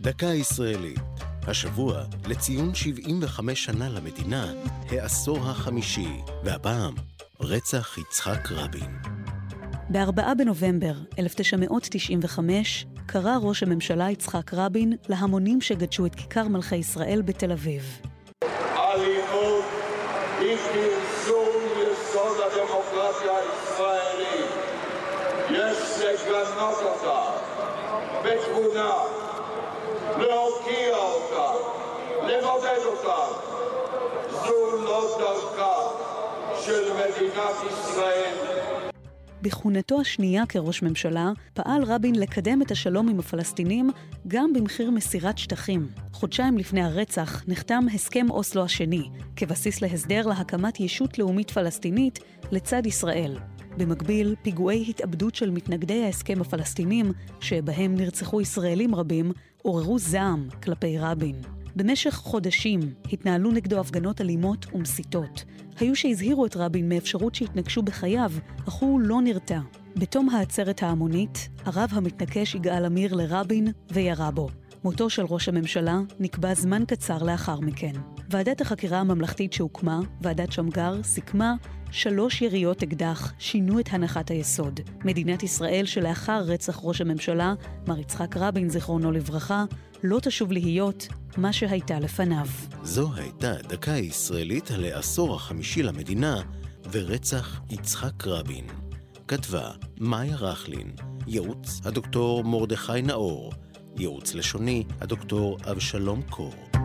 דקה ישראלית. השבוע, לציון 75 שנה למדינה, העשור החמישי, והפעם, רצח יצחק רבין. ב-4 בנובמבר 1995 קרא ראש הממשלה יצחק רבין להמונים שגדשו את כיכר מלכי ישראל בתל אביב. אלימות יסוד הדמוקרטיה הישראלית. יש לגנות אותה בתבונה, להוקיע אותה, לבודד אותה. זו לא דרכה של מדינת ישראל. בכהונתו השנייה כראש ממשלה, פעל רבין לקדם את השלום עם הפלסטינים גם במחיר מסירת שטחים. חודשיים לפני הרצח נחתם הסכם אוסלו השני, כבסיס להסדר להקמת ישות לאומית פלסטינית לצד ישראל. במקביל, פיגועי התאבדות של מתנגדי ההסכם הפלסטינים, שבהם נרצחו ישראלים רבים, עוררו זעם כלפי רבין. במשך חודשים התנהלו נגדו הפגנות אלימות ומסיתות. היו שהזהירו את רבין מאפשרות שהתנגשו בחייו, אך הוא לא נרתע. בתום העצרת ההמונית, הרב המתנקש יגאל עמיר לרבין וירה בו. מותו של ראש הממשלה נקבע זמן קצר לאחר מכן. ועדת החקירה הממלכתית שהוקמה, ועדת שמגר, סיכמה שלוש יריות אקדח שינו את הנחת היסוד. מדינת ישראל שלאחר רצח ראש הממשלה, מר יצחק רבין, זיכרונו לברכה, לא תשוב להיות מה שהייתה לפניו. זו הייתה דקה ישראלית על העשור החמישי למדינה ורצח יצחק רבין. כתבה מאיה רכלין, ייעוץ הדוקטור מרדכי נאור, ייעוץ לשוני הדוקטור אבשלום קור.